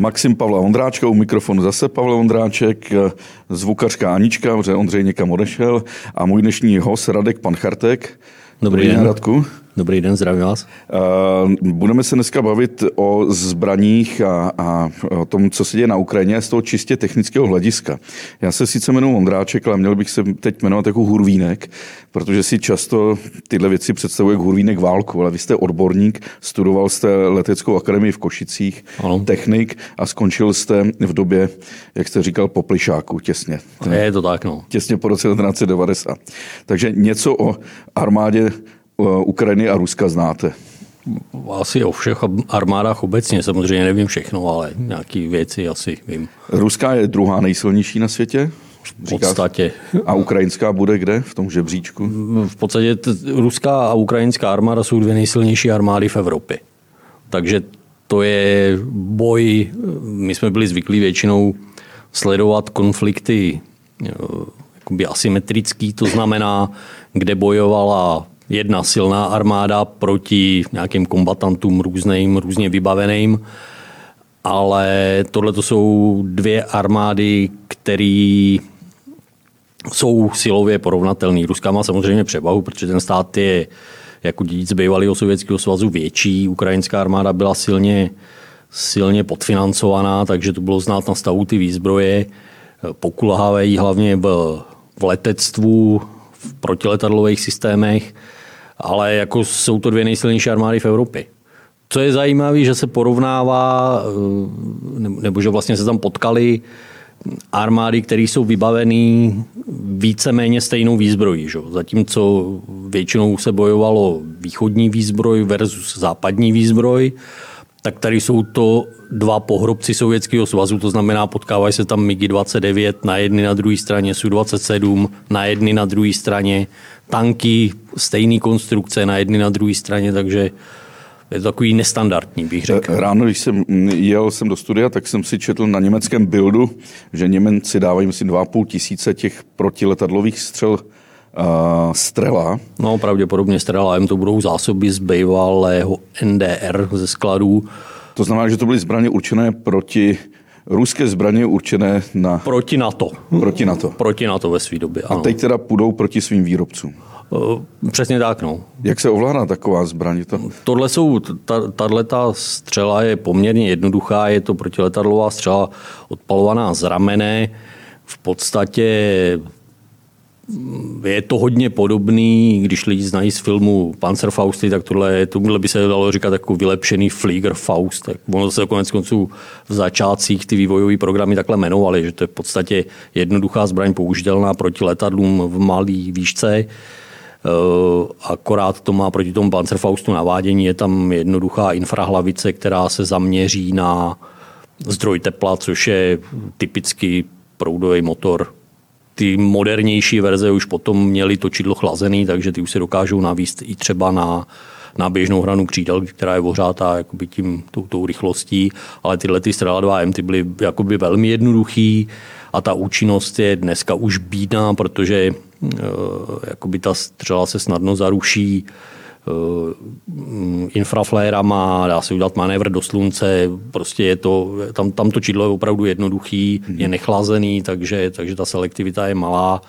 Maxim Pavla Ondráčka, u mikrofonu zase Pavel Ondráček, zvukařka Anička, protože Ondřej někam odešel a můj dnešní host Radek Panchartek. Dobrý, Dobrý den. Radku. Dobrý den, zdravím vás. Budeme se dneska bavit o zbraních a, a o tom, co se děje na Ukrajině z toho čistě technického hlediska. Já se sice jmenuji Ondráček, ale měl bych se teď jmenovat jako Hurvínek, protože si často tyhle věci představuje jako Hurvínek válku, ale vy jste odborník, studoval jste leteckou akademii v Košicích, ano. technik a skončil jste v době, jak jste říkal, po plišáku těsně. Je to tak, no. Těsně po roce 1990. Takže něco o armádě Eh, Ukrajiny a Ruska znáte? Asi o všech armádách obecně, samozřejmě nevím všechno, ale nějaké věci asi vím. Ruská je druhá nejsilnější na světě? V podstatě. A ukrajinská bude kde v tom žebříčku? V podstatě ruská a ukrajinská armáda jsou dvě nejsilnější armády v Evropě. Takže to je boj, my jsme byli zvyklí většinou sledovat konflikty eh, jakoby asymetrický, to znamená, kde bojovala jedna silná armáda proti nějakým kombatantům různým, různě vybaveným, ale tohle to jsou dvě armády, které jsou silově porovnatelné. Ruská má samozřejmě převahu, protože ten stát je jako dědic bývalého Sovětského svazu větší. Ukrajinská armáda byla silně, silně podfinancovaná, takže to bylo znát na stavu ty výzbroje. Pokulhávají hlavně v, v letectvu, v protiletadlových systémech ale jako jsou to dvě nejsilnější armády v Evropě. Co je zajímavé, že se porovnává, eh, nebo že vlastně se tam potkali armády, které jsou vybavené víceméně stejnou výzbrojí. Že? Zatímco většinou se bojovalo východní výzbroj versus západní výzbroj, tak tady jsou to dva pohrobci Sovětského svazu, to znamená, potkávají se tam MiG-29 na jedné na druhé straně, Su-27 na jedné na druhé straně, tanky stejné konstrukce na jedné na druhé straně, takže je to takový nestandardní, bych řekl. Ráno, když jsem jel jsem do studia, tak jsem si četl na německém buildu, že Němci dávají, myslím, 2,5 tisíce těch protiletadlových střel uh, Strela. No, pravděpodobně Strela M to budou zásoby z bývalého NDR ze skladů. To znamená, že to byly zbraně určené proti ruské zbraně určené na... Proti NATO. Proti NATO. Proti NATO ve své době, ano. A teď teda půjdou proti svým výrobcům. Uh, přesně tak, no. Jak se ovládá taková zbraň? To... Tohle jsou, tahle ta střela je poměrně jednoduchá, je to protiletadlová střela odpalovaná z ramene. V podstatě je to hodně podobný, když lidi znají z filmu Panzerfausty, tak tohle, tohle by se dalo říkat jako vylepšený Fliegerfaust. Tak ono se konec konců v začátcích ty vývojové programy takhle jmenovaly, že to je v podstatě jednoduchá zbraň použitelná proti letadlům v malé výšce. E, akorát to má proti tomu Panzerfaustu navádění, je tam jednoduchá infrahlavice, která se zaměří na zdroj tepla, což je typicky proudový motor ty modernější verze už potom měly točidlo chlazený, takže ty už se dokážou navíst i třeba na, na běžnou hranu křídel, která je ohřátá jakoby tím, tou, tou rychlostí, ale tyhle ty Strela 2M ty byly jakoby velmi jednoduchý a ta účinnost je dneska už bídná, protože e, jakoby ta střela se snadno zaruší. Eh, infraflérama, dá se udělat manévr do slunce, prostě je to, tam, tam to čidlo je opravdu jednoduchý, je nechlazený, takže, takže ta selektivita je malá.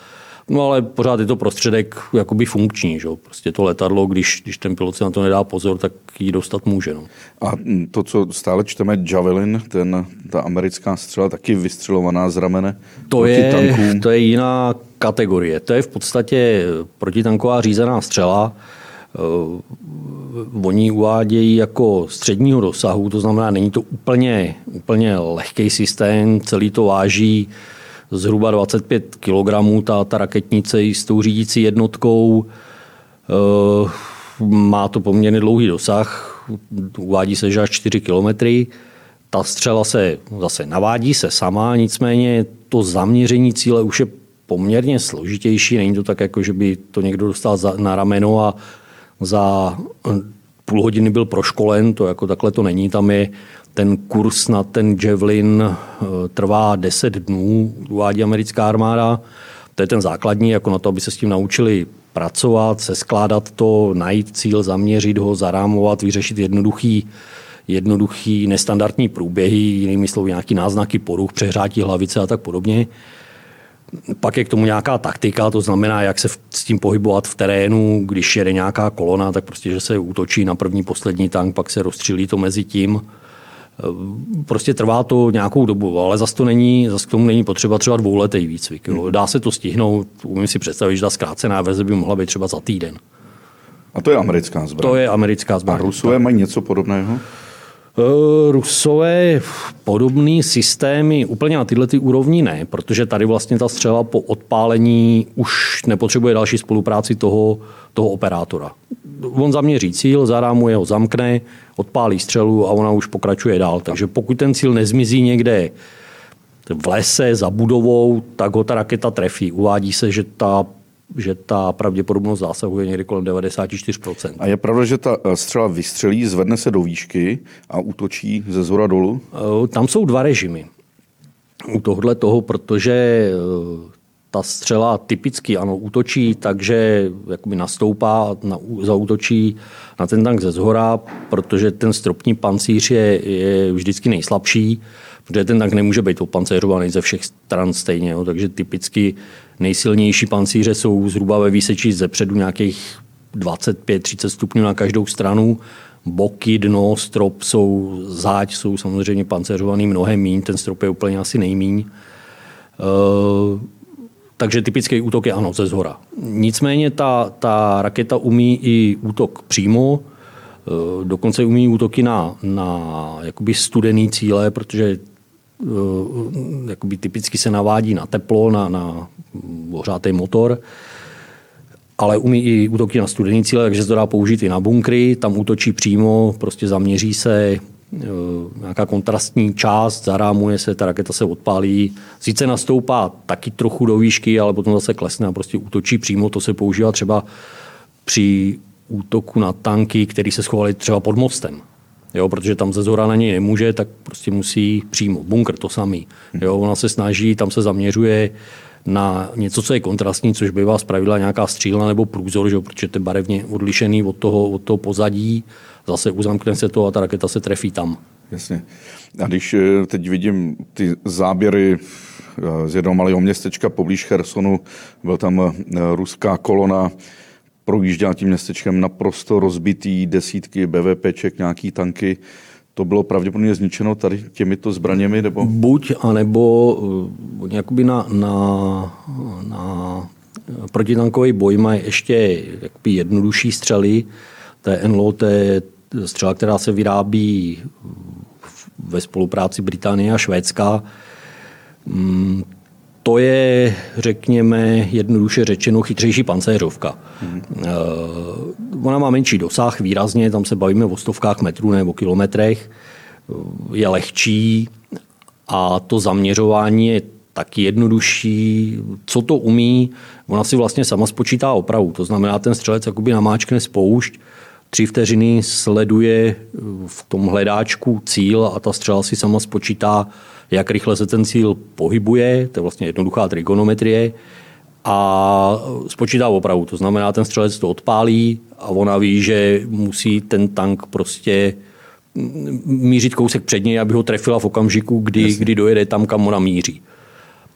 No ale pořád je to prostředek jakoby funkční. Že? Prostě to letadlo, když, když ten pilot si na to nedá pozor, tak ji dostat může. No. A to, co stále čteme, Javelin, ten, ta americká střela, taky vystřelovaná z ramene to je, to je jiná kategorie. To je v podstatě protitanková řízená střela, Eh, oni uvádějí jako středního dosahu, to znamená, není to úplně, úplně lehký systém, celý to váží zhruba 25 kg, ta, ta raketnice s tou řídící jednotkou. Eh, má to poměrně dlouhý dosah, uvádí se, že až 4 kilometry. Ta střela se zase navádí se sama, nicméně to zaměření cíle už je poměrně složitější. Není to tak, jako že by to někdo dostal na rameno a za půl hodiny byl proškolen, to jako takhle to není, tam je ten kurz na ten Javelin eh, trvá 10 dnů, uvádí americká armáda. To je ten základní, jako na to, aby se s tím naučili pracovat, se skládat to, najít cíl, zaměřit ho, zarámovat, vyřešit jednoduchý, jednoduchý, nestandardní průběhy, jinými slovy nějaký náznaky poruch, přehrátí hlavice a tak podobně. Pak je k tomu nějaká taktika, to znamená, jak se s tím pohybovat v terénu, když jede nějaká kolona, tak prostě, že se útočí na první, poslední tank, pak se rozstřílí to mezi tím. Prostě trvá to nějakou dobu, ale zase to není, zase k tomu není potřeba třeba dvouletý výcvik. Jo. Dá se to stihnout, umím si představit, že ta zkrácená verze by mohla být třeba za týden. A to je americká zbraň. To je americká zbraň. A Rusové mají něco podobného? Eh, Rusové podobný systémy úplně na tyhle ty úrovni ne, protože tady vlastně ta střela po odpálení už nepotřebuje další spolupráci toho, toho operátora. On zaměří cíl, zarámuje ho, zamkne, odpálí střelu a ona už pokračuje dál. Takže pokud ten cíl nezmizí někde v lese za budovou, tak ho ta raketa trefí. Uvádí se, že ta že ta pravděpodobnost zásahu je někdy kolem 94%. A je pravda, že ta eh, střela vystřelí, zvedne se do výšky a útočí ze zhora dolů? Eh, tam jsou dva režimy. U tohle toho, protože eh, ta střela typicky ano, útočí, takže jakoby nastoupá, na, zautočí na ten tank ze zhora, protože ten stropní pancíř je, je vždycky nejslabší, protože ten tank nemůže být opanceřovaný ze všech stran stejně. Jo, takže typicky nejsilnější pancíře jsou zhruba ve výseči ze předu nějakých 25-30 stupňů na každou stranu. Boky, dno, strop jsou, záď jsou samozřejmě panceřovaný mnohem míň, ten strop je úplně asi nejmíň. Uh, takže typický útok je ano, ze zhora. Nicméně ta, ta raketa umí i útok přímo, eh, dokonce umí útoky na, na jakoby studený cíle, protože eh, jakoby typicky se navádí na teplo, na, na ohřátý motor, ale umí i útoky na studený cíle, takže se to dá použít i na bunkry, tam útočí přímo, prostě zaměří se, Eh, nějaká kontrastní část, zarámuje se, ta raketa se odpálí. Sice nastoupá taky trochu do výšky, ale potom zase klesne a prostě útočí přímo. To se používá třeba při útoku na tanky, který se schovali třeba pod mostem. Jo, protože tam ze zhora na něj nemůže, tak prostě musí přímo. Bunkr to samý. Jo, ona se snaží, tam se zaměřuje na něco, co je kontrastní, což bývá zpravidla nějaká střílna nebo průzor, že? protože to je barevně odlišený od toho, od toho pozadí zase uzamkne se to a ta raketa se trefí tam. Jasně. A když eh, teď vidím ty záběry eh, z jednoho malého městečka poblíž Chersonu, byl tam eh, ruská kolona, projížděla tím městečkem naprosto rozbitý, desítky BVPček, nějaký tanky. To bylo pravděpodobně zničeno tady těmito zbraněmi? Nebo? Buď, anebo jakoby na, na, na protitankový boj mají ještě jednodušší střely, TNLO, to je střela, která se vyrábí ve spolupráci Británie a Švédska. To je, řekněme, jednoduše řečeno, chytřejší pancéřovka. Mm. Ona má menší dosah výrazně, tam se bavíme o stovkách metrů nebo kilometrech. Je lehčí a to zaměřování je taky jednodušší. Co to umí? Ona si vlastně sama spočítá opravu. To znamená, ten střelec jakoby namáčkne spoušť, tři vteřiny sleduje v tom hledáčku cíl a ta střela si sama spočítá, jak rychle se ten cíl pohybuje, to je vlastně jednoduchá trigonometrie, a spočítá opravu. To znamená, ten střelec to odpálí a ona ví, že musí ten tank prostě mířit kousek před něj, aby ho trefila v okamžiku, kdy, kdy dojede tam, kam ona míří.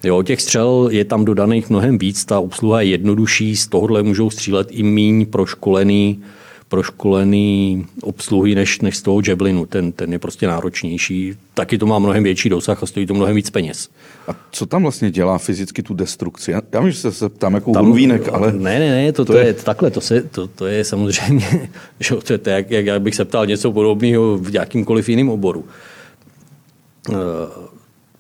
Jo, těch střel je tam dodaných mnohem víc, ta obsluha je jednodušší, z tohohle můžou střílet i míň proškolený proškolený obsluhy než, než z toho Javelinu. Ten, ten je prostě náročnější. Taky to má mnohem větší dosah a stojí to mnohem víc peněz. A co tam vlastně dělá fyzicky tu destrukci? Já, vím, že se tam jako tam, hurvínek, ale... Ne, ne, ne, to, to, to je, je takhle, to, se, to, to je samozřejmě, že to je to, jak, jak, jak bych se ptal něco podobného v jakýmkoliv jiném oboru. Eh,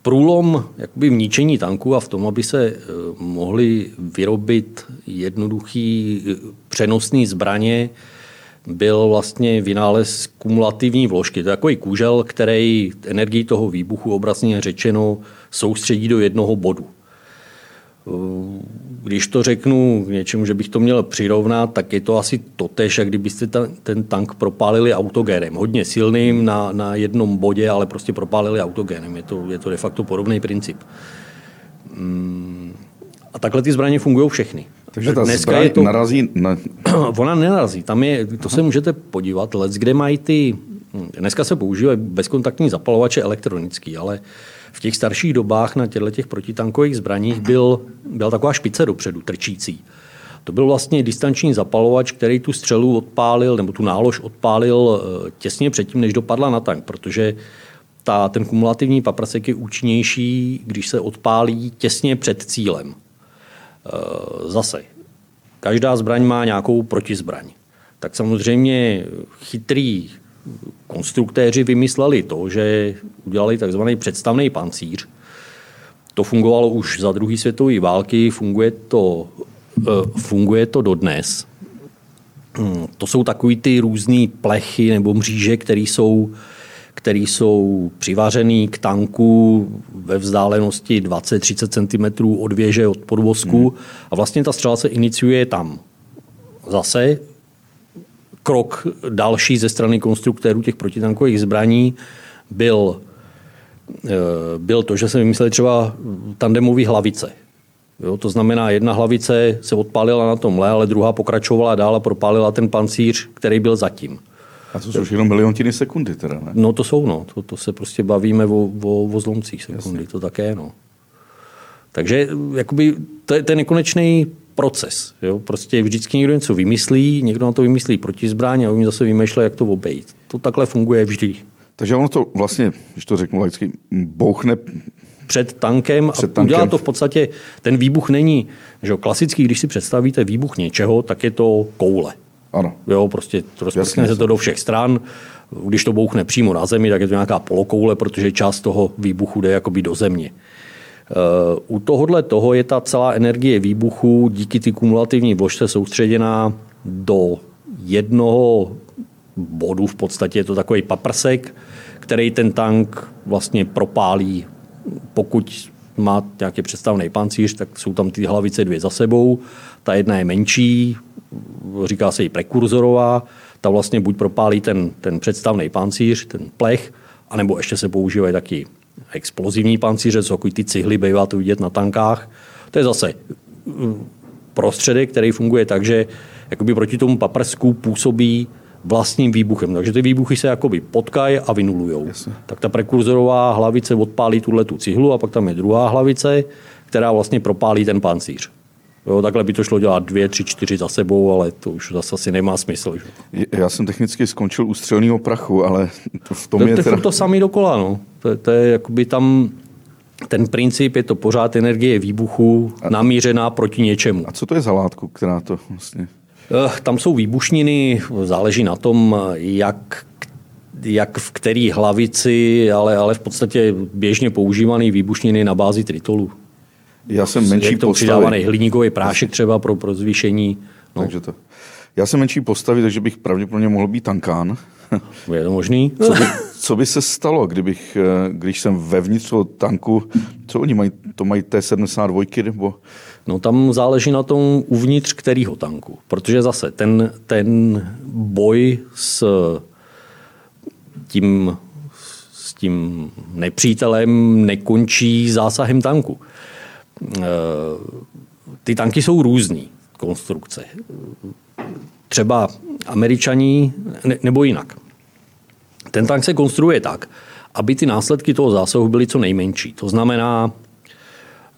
průlom jakoby v ničení tanků a v tom, aby se eh, mohly vyrobit jednoduchý eh, přenosný zbraně, byl vlastně vynález kumulativní vložky. To je takový kůžel, který energii toho výbuchu obrazně řečeno soustředí do jednoho bodu. Když to řeknu k něčemu, že bych to měl přirovnat, tak je to asi totež, jak kdybyste ten tank propálili autogénem. Hodně silným na, na jednom bodě, ale prostě propálili autogénem. Je to, je to de facto podobný princip. Mm, a takhle ty zbraně fungují všechny. Takže ta Dneska je to... narazí... Na... Ona nenarazí. Tam je, to se můžete podívat, let, kde mají ty Dneska se používají bezkontaktní zapalovače elektronický, ale v těch starších dobách na těchto těch protitankových zbraních byl, byla taková špice dopředu, trčící. To byl vlastně distanční zapalovač, který tu střelu odpálil, nebo tu nálož odpálil eh, těsně předtím, než dopadla na tank, protože ta, ten kumulativní paprsek je účinnější, když se odpálí těsně před cílem. Eh, zase, každá zbraň má nějakou protizbraň. Tak samozřejmě chytrý konstruktéři vymysleli to, že udělali takzvaný představný pancíř. To fungovalo už za druhé světové války, funguje to, eh, funguje to dodnes. Hmm, to jsou takový ty různé plechy nebo mříže, které jsou, které jsou přivařený k tanku ve vzdálenosti 20-30 cm od věže, od podvozku hmm. a vlastně ta střela se iniciuje tam. Zase krok další ze strany konstruktérů těch protitankových zbraní byl, eh, byl to, že se vymysleli třeba tandemové hlavice. Jo, to znamená, jedna hlavice se odpálila na tomhle, ale druhá pokračovala dál a propálila ten pancíř, který byl zatím. A to jsou už jenom miliontiny sekundy teda, ne? No to jsou, no. To, to se prostě bavíme o, o, o zlomcích sekundy, Jasně. to také, no. Takže jakoby, to je ten nekonečný proces. Jo? Prostě vždycky někdo něco vymyslí, někdo na to vymyslí protizbraň a oni zase vymýšlejí, jak to obejít. To takhle funguje vždy. Takže ono to vlastně, když to řeknu laicky, bouchne před tankem před a tankem. udělá to v podstatě, ten výbuch není, že klasický, když si představíte výbuch něčeho, tak je to koule. Ano. Jo, prostě rozprskne se to do všech stran. Když to bouchne přímo na zemi, tak je to nějaká polokoule, protože část toho výbuchu jde jakoby do země. Eh, u tohohle toho je ta celá energie výbuchu díky ty kumulativní vložce soustředěná do jednoho bodu, v podstatě je to takový paprsek, který ten tank vlastně propálí, pokud má nějaký představný pancíř, tak jsou tam ty hlavice dvě za sebou. Ta jedna je menší, říká se i prekurzorová, ta vlastně buď propálí ten, ten představný pancíř, ten plech, anebo ještě se používají taky explozivní pancíře, co ty cihly bývá to vidět na tankách. To je zase mm, prostředek, který funguje tak, že jakoby proti tomu paprsku působí vlastním výbuchem. Takže ty výbuchy se jakoby potkají a vynulujou. Tak ta prekurzorová hlavice odpálí tuhle tu cihlu a pak tam je druhá hlavice, která vlastně propálí ten pancíř. Jo, takhle by to šlo dělat dvě, tři, čtyři za sebou, ale to už zase asi nemá smysl. Že? Já jsem technicky skončil u střelného prachu, ale to v tom to, je... To teda... to samý dokola. No. To, to je jakoby tam ten princip je to pořád energie výbuchu a... namířená proti něčemu. A co to je za látku, která to vlastně... Eh, tam jsou výbušniny, záleží na tom, jak jak v který hlavici, ale, ale v podstatě běžně používaný výbušniny na bázi tritolu. Já jsem menší je to přidávaný hliníkový prášek třeba pro, pro zvýšení. No. Takže to. Já jsem menší postavy, takže bych pravděpodobně mohl být tankán. Je to možný? Co by, co by se stalo, kdybych, eh, když jsem vevnitř toho tanku, co oni mají, to mají T-72 nebo? No tam záleží na tom uvnitř kterého tanku, protože zase ten, ten boj s tím, s tím nepřítelem nekončí zásahem tanku. Eh, ty tanky jsou různý konstrukce. Třeba američaní, nebo jinak. Ten tank se konstruuje tak, aby ty následky toho zásahu byly co nejmenší. To znamená,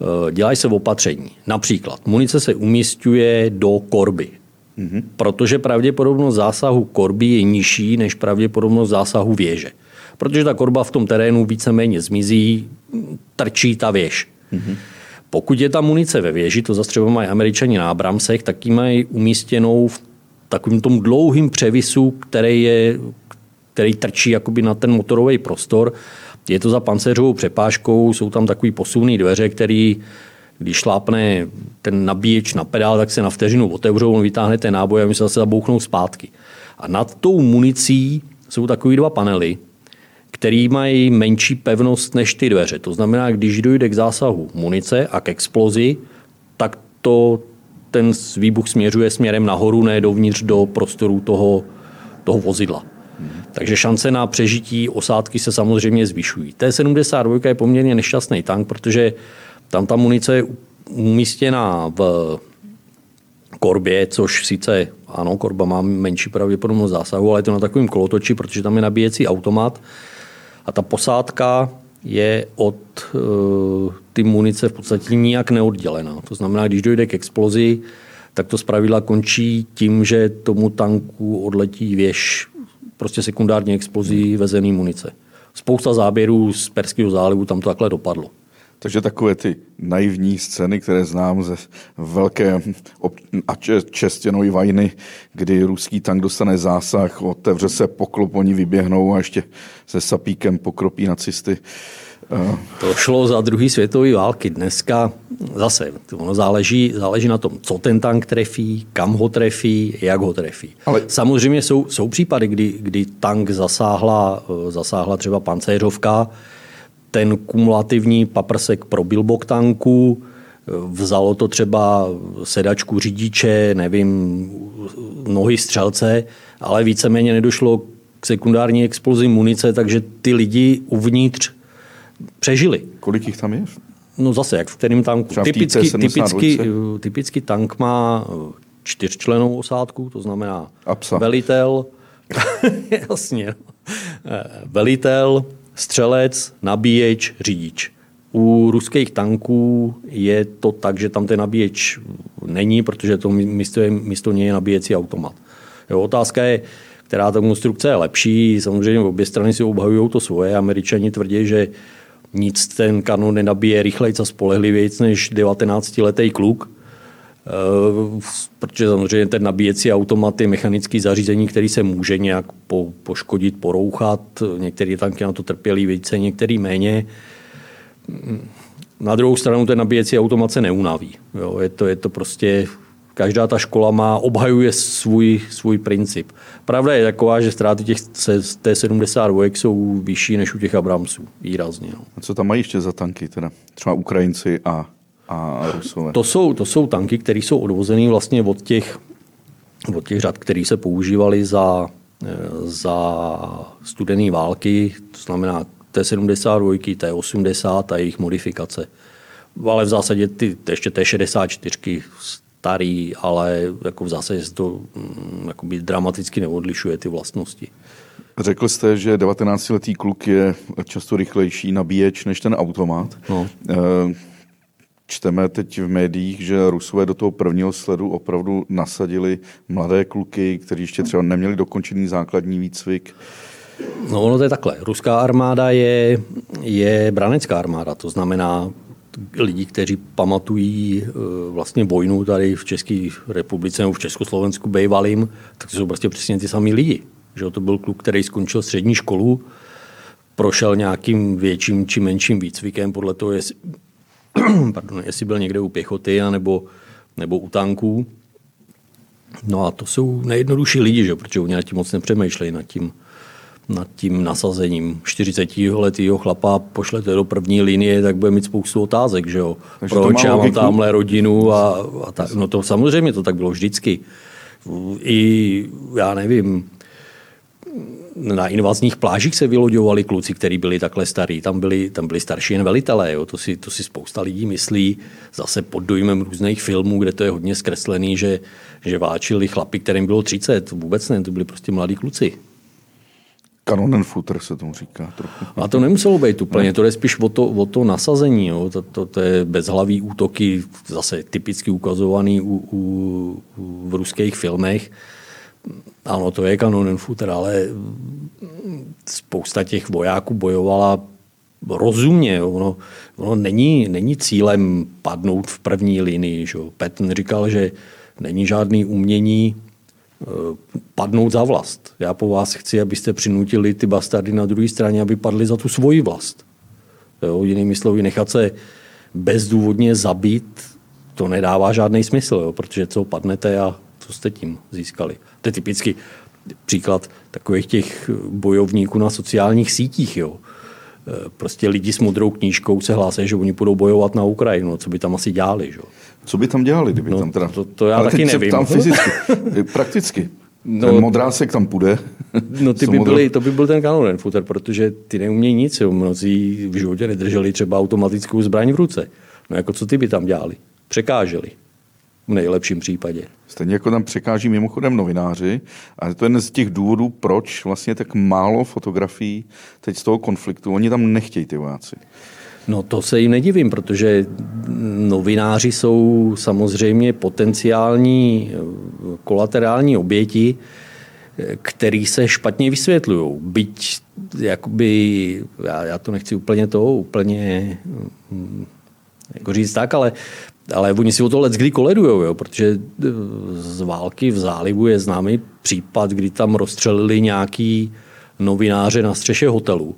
eh, dělají se opatření. Například munice se umístuje do korby, mm-hmm. protože pravděpodobnost zásahu korby je nižší než pravděpodobnost zásahu věže. Protože ta korba v tom terénu víceméně zmizí, trčí ta věž. Mm-hmm. Pokud je ta munice ve věži, to zase třeba mají američani na Abramsech, tak ji mají umístěnou v takovém tom dlouhým převisu, který, je, který trčí jakoby na ten motorový prostor. Je to za pancéřovou přepážkou, jsou tam takový posuný dveře, který když šlápne ten nabíječ na pedál, tak se na vteřinu otevřou, on vytáhne ten náboj a my se zase zabouchnou zpátky. A nad tou municí jsou takový dva panely, který mají menší pevnost než ty dveře. To znamená, když dojde k zásahu munice a k explozi, tak to ten výbuch směřuje směrem nahoru, ne dovnitř do prostoru toho, toho vozidla. Takže šance na přežití osádky se samozřejmě zvyšují. T-72 je poměrně nešťastný tank, protože tam ta munice je umístěná v korbě, což sice ano, korba má menší pravděpodobnost zásahu, ale je to na takovém kolotoči, protože tam je nabíjecí automat a ta posádka je od e, ty munice v podstatě nijak neoddělená. To znamená, když dojde k explozi, tak to zpravidla končí tím, že tomu tanku odletí věž prostě sekundární explozí vezený munice. Spousta záběrů z Perského zálivu tam to takhle dopadlo. Takže takové ty naivní scény, které znám ze velké a čestěnové vajny, kdy ruský tank dostane zásah, otevře se poklop, oni vyběhnou a ještě se sapíkem pokropí nacisty. To šlo za druhý světové války. Dneska zase ono záleží, záleží na tom, co ten tank trefí, kam ho trefí, jak ho trefí. Ale... Samozřejmě jsou, jsou případy, kdy, kdy tank zasáhla, zasáhla třeba pancéřovka, ten kumulativní paprsek pro bok tanku, vzalo to třeba sedačku řidiče, nevím, nohy střelce, ale víceméně nedošlo k sekundární explozi munice, takže ty lidi uvnitř přežili. Kolik jich tam je? No zase, jak v kterém tanku. Typicky, typicky, typicky tank má čtyřčlenou osádku, to znamená velitel, jasně, velitel, střelec, nabíječ, řidič. U ruských tanků je to tak, že tam ten nabíječ není, protože to místo, je, místo něj je nabíjecí automat. Jo, otázka je, která ta konstrukce je lepší. Samozřejmě obě strany si obhajují to svoje. Američani tvrdí, že nic ten kanon nenabíje rychleji a spolehlivějíc než 19-letý kluk. Eh, protože samozřejmě ten nabíjecí automat je mechanický zařízení, který se může nějak po, poškodit, porouchat. Některé tanky na to trpěly více, některé méně. Na druhou stranu ten nabíjecí automat se neunaví. Jo, je, to, je to prostě každá ta škola má, obhajuje svůj, svůj princip. Pravda je taková, že ztráty těch T-72 jsou vyšší než u těch Abramsů. Výrazně. No. A co tam mají ještě za tanky? Teda? Třeba Ukrajinci a a Rusové? To jsou, to jsou tanky, které jsou odvozené vlastně od těch, od těch řad, které se používaly za, za studené války, to znamená T-72, T-80 a jejich modifikace. Ale v zásadě ty ještě T-64 starý, ale jako v zásadě se to mm, dramaticky neodlišuje ty vlastnosti. Řekl jste, že 19-letý kluk je často rychlejší nabíječ než ten automat. No. E, Čteme teď v médiích, že Rusové do toho prvního sledu opravdu nasadili mladé kluky, kteří ještě třeba neměli dokončený základní výcvik. No ono to je takhle. Ruská armáda je, je branecká armáda, to znamená lidi, kteří pamatují e, vlastně vojnu tady v České republice nebo v Československu bejvalým, tak to jsou prostě přesně ty samý lidi. Že to byl kluk, který skončil střední školu, prošel nějakým větším či menším výcvikem podle toho, pardon, jestli byl někde u pěchoty nebo, nebo u tanků. No a to jsou nejjednodušší lidi, že? protože oni nad tím moc nepřemýšlejí, nad tím, nad tím nasazením 40 letého chlapa pošlete do první linie, tak bude mít spoustu otázek, že jo. Takže Proč já mám tamhle rodinu a, a tak. No to samozřejmě to tak bylo vždycky. I, já nevím, na invazních plážích se vyloďovali kluci, kteří byli takhle starí. Tam byli, tam byli starší jen velitelé. Jo. To, si, to si spousta lidí myslí zase pod dojmem různých filmů, kde to je hodně zkreslený, že, že váčili chlapi, kterým bylo 30. Vůbec ne, to byli prostě mladí kluci. Kanonenfutter se tomu říká trochu. A to nemuselo být úplně, to je spíš o to, o to nasazení. Jo. To, to, to je bezhlavý útoky, zase typicky ukazovaný u, u, u, v ruských filmech ano, to je kanonenfutter, ale spousta těch vojáků bojovala rozumně. Ono, ono není, není cílem padnout v první linii. Že? Patton říkal, že není žádný umění eh, padnout za vlast. Já po vás chci, abyste přinutili ty bastardy na druhé straně, aby padli za tu svoji vlast. Jo, jinými slovy, nechat se bezdůvodně zabít, to nedává žádný smysl, jo, protože co padnete a co jste tím získali. To je typicky příklad takových těch bojovníků na sociálních sítích. Jo. E, prostě lidi s modrou knížkou se hlásí, že oni budou bojovat na Ukrajinu. Co by tam asi dělali? Že? Co by tam dělali, kdyby no, tam teda... To, to já Ale taky nevím. Tam fyzicky, prakticky. No, ten modrásek tam půjde. No ty by byli, to by byl ten kanonen footer, protože ty neumějí nic. Jo. Mnozí v životě nedrželi třeba automatickou zbraň v ruce. No jako co ty by tam dělali? Překáželi. V nejlepším případě. Stejně jako tam překáží mimochodem novináři, a to je jeden z těch důvodů, proč vlastně tak málo fotografií teď z toho konfliktu. Oni tam nechtějí ty vojáci. No to se jim nedivím, protože novináři jsou samozřejmě potenciální eh, kolaterální oběti, eh, který se špatně vysvětlují. Byť jakoby, já, já to nechci úplně to, úplně hm, jako říct tak, ale ale oni si o to kdy koledujou, jo, protože eh, z války v zálivu je známý případ, kdy tam rozstřelili nějaký novináře na střeše hotelu.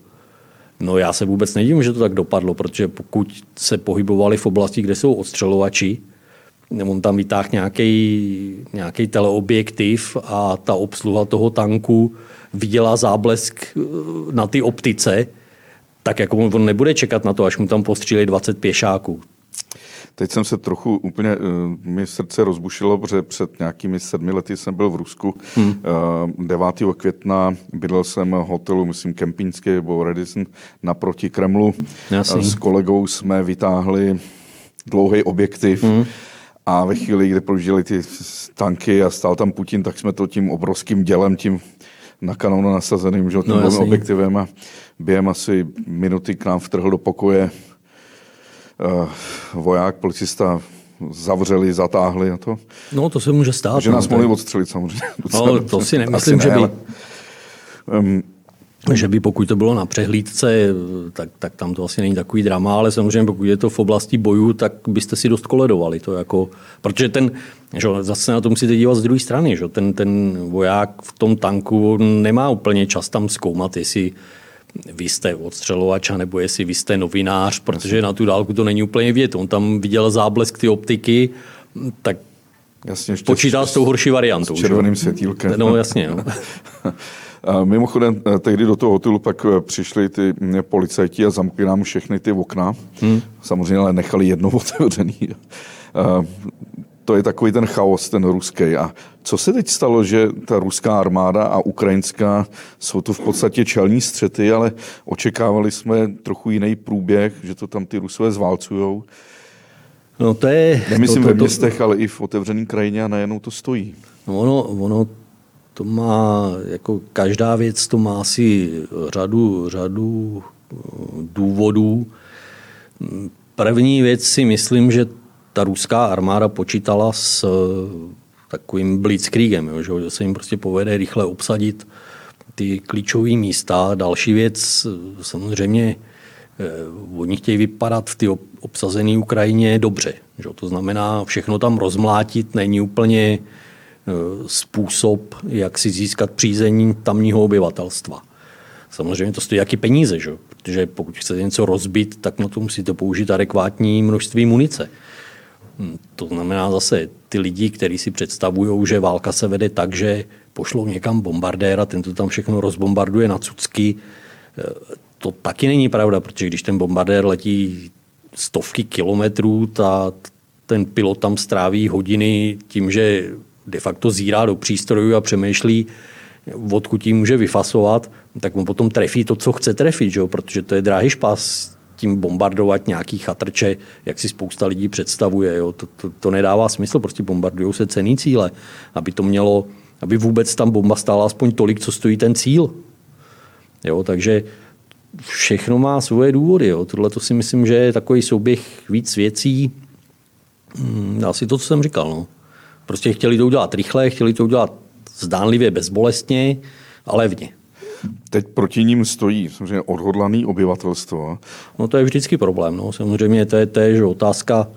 No já se vůbec nedivím, že to tak dopadlo, protože pokud se pohybovali v oblasti, kde jsou odstřelovači, on tam vytáhl nějaký, nějaký teleobjektiv a ta obsluha toho tanku viděla záblesk eh, na ty optice, tak jako on nebude čekat na to, až mu tam postřílí 20 pěšáků. Teď jsem se trochu úplně, uh, mi srdce rozbušilo, protože před nějakými sedmi lety jsem byl v Rusku. Hmm. Uh, 9. května bydlel jsem v hotelu, myslím, Kempínský nebo Redison naproti Kremlu. Jasný. S kolegou jsme vytáhli dlouhý objektiv. Hmm. A ve chvíli, kdy prožili ty tanky a stál tam Putin, tak jsme to tím obrovským dělem, tím na kanonu nasazeným že, no, objektivem a během asi minuty k nám vtrhl do pokoje voják, policista zavřeli, zatáhli a to. No, to se může stát. Že nás no, mohli odstřelit samozřejmě. No, to si nemyslím, ne, že by... Ale, um, že by pokud to bylo na přehlídce, tak, tak tam to asi není takový drama, ale samozřejmě pokud je to v oblasti bojů, tak byste si dost koledovali. To jako, protože ten, že zase na to musíte dívat z druhé strany, že ten, ten voják v tom tanku nemá úplně čas tam zkoumat, jestli vy jste odstřelovač, nebo jestli vy jste novinář, protože na tu dálku to není úplně vědět. On tam viděl záblesk ty optiky, tak jasně, počítá s tou horší variantou. S červeným že? světýlkem. No jasně. No. A mimochodem, eh, tehdy do toho hotelu pak eh, přišli ty mm, policajti a zamkli nám všechny ty okna. Hmm. Samozřejmě ale nechali jedno otevřený. A to je takový ten chaos, ten ruský. A co se teď stalo, že ta ruská armáda a ukrajinská jsou to v podstatě čelní střety, ale očekávali jsme trochu jiný průběh, že to tam ty rusové zválcujou. No to je... Nemyslím to, to, to, ve městech, ale i v otevřeném krajině a najednou to stojí. No ono, ono to má, jako každá věc to má asi řadu, řadu eh, důvodů. První věc si myslím, že ta ruská armáda počítala s eh, takovým blitzkriegem, jo, že se jim prostě povede rychle obsadit ty klíčové místa. Další věc, eh, samozřejmě, oni chtějí vypadat v té obsazené Ukrajině dobře. Že? To znamená, všechno tam rozmlátit není úplně Eh, způsob, jak si získat přízení tamního obyvatelstva. Samozřejmě to stojí jaký peníze, že? protože pokud chcete něco rozbit, tak na to musíte použít adekvátní množství munice. Hm, to znamená zase ty lidi, kteří si představují, že válka se vede tak, že pošlou někam bombardéra, ten to tam všechno rozbombarduje na cucky. Eh, to taky není pravda, protože když ten bombardér letí stovky kilometrů, ta, ten pilot tam stráví hodiny tím, že de facto zírá do přístrojů a přemýšlí, odkud tím může vyfasovat, tak on potom trefí to, co chce trefit, že? protože to je dráhý špas tím bombardovat nějaký chatrče, jak si spousta lidí představuje. Jo? To, to, to nedává smysl, prostě bombardují se cený cíle, aby to mělo, aby vůbec tam bomba stála aspoň tolik, co stojí ten cíl. Jo? Takže všechno má svoje důvody. Jo? Tohle to si myslím, že je takový souběh víc věcí. Hmm, asi to, co jsem říkal. No. Prostě chtěli to udělat rychle, chtěli to udělat zdánlivě bezbolestně a levně. Teď proti ním stojí samozřejmě odhodlaný obyvatelstvo. No to je vždycky problém. No. Samozřejmě to je, že otázka,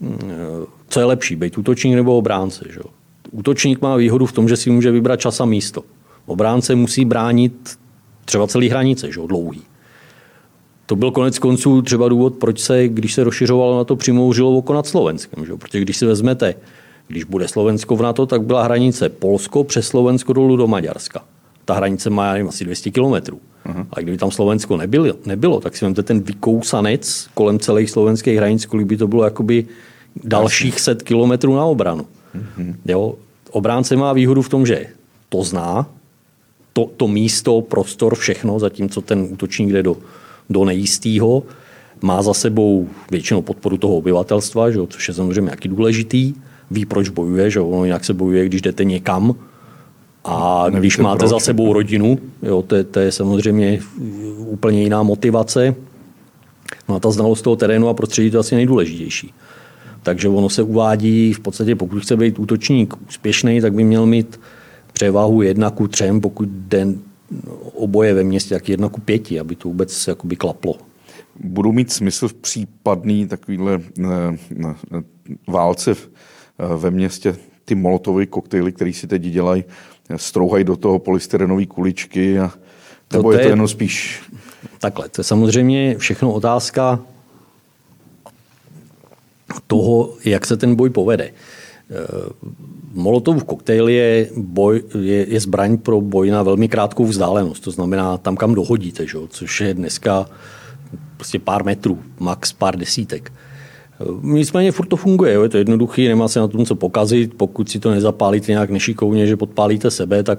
mm, co je lepší, být útočník nebo obránce. Že? Útočník má výhodu v tom, že si může vybrat čas a místo. Obránce musí bránit třeba celý hranice, že? dlouhý. To byl konec konců třeba důvod, proč se, když se rozšiřovalo na to, přimouřilo oko nad Slovenskem. Že? Protože když si vezmete když bude Slovensko v NATO, tak byla hranice Polsko přes Slovensko dolů do Maďarska. Ta hranice má nevím, asi 200 kilometrů. Uh-huh. A kdyby tam Slovensko nebylo, nebylo tak si vemte ten vykousanec kolem celých slovenských hranic, kolik by to bylo jakoby dalších set kilometrů na obranu. Uh-huh. Jo? Obránce má výhodu v tom, že to zná, to, to místo, prostor, všechno, zatímco ten útočník jde do, do nejistého, má za sebou většinou podporu toho obyvatelstva, že, což je samozřejmě jaký důležitý ví, proč bojuje, že ono jinak se bojuje, když jdete někam, a Nevíte když máte proč. za sebou rodinu, jo, to, je, to je samozřejmě úplně jiná motivace. No a ta znalost toho terénu a prostředí to je asi nejdůležitější. Takže ono se uvádí, v podstatě pokud chce být útočník úspěšný, tak by měl mít převahu jedna ku třem, pokud den oboje ve městě, tak jedna ku pěti, aby to vůbec jakoby klaplo. Budou mít smysl v případný takovýhle ne, ne, válce ve městě ty molotové koktejly, které si teď dělají, strouhají do toho polystyrenové kuličky a nebo to je to jenom spíš... Takhle, to je samozřejmě všechno otázka toho, jak se ten boj povede. Molotov koktejl je, boj, je, je zbraň pro boj na velmi krátkou vzdálenost, to znamená tam, kam dohodíte, že? což je dneska prostě pár metrů, max pár desítek. Nicméně furt to funguje, jo? je to jednoduchý, nemá se na tom co pokazit, pokud si to nezapálíte nějak nešikovně, že podpálíte sebe, tak,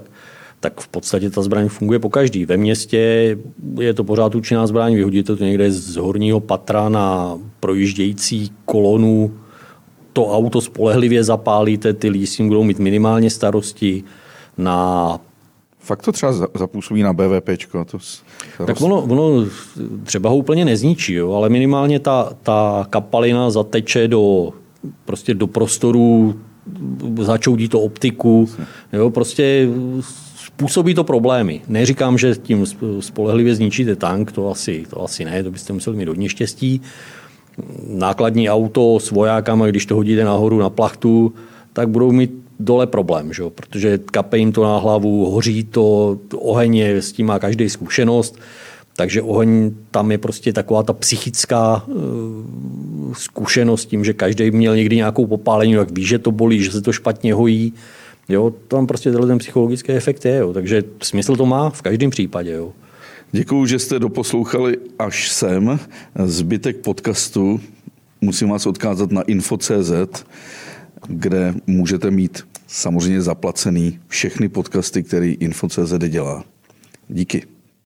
tak v podstatě ta zbraň funguje po každý. Ve městě je to pořád účinná zbraň, vyhodíte to někde z horního patra na projíždějící kolonu, to auto spolehlivě zapálíte, ty lidi s tím budou mít minimálně starosti. Na Fakt to třeba zapůsobí na BVP. To tak ono, ono třeba ho úplně nezničí, jo, ale minimálně ta, ta kapalina zateče do, prostě do prostoru, začoudí to optiku, jo, prostě způsobí to problémy. Neříkám, že tím spolehlivě zničíte tank, to asi, to asi ne, to byste museli mít hodně štěstí. Nákladní auto s vojákama, když to hodíte nahoru na plachtu, tak budou mít dole problém, že? protože kape jim to na hlavu, hoří to, oheň je, s tím má každý zkušenost, takže oheň tam je prostě taková ta psychická uh, zkušenost tím, že každý měl někdy nějakou popálení, jak ví, že to bolí, že se to špatně hojí. Jo, tam prostě tenhle ten psychologický efekt je, jo. takže smysl to má v každém případě. Jo. Děkuji, že jste doposlouchali až sem. Zbytek podcastu musím vás odkázat na info.cz, kde můžete mít samozřejmě zaplacený všechny podcasty, který info.cz dělá. Díky.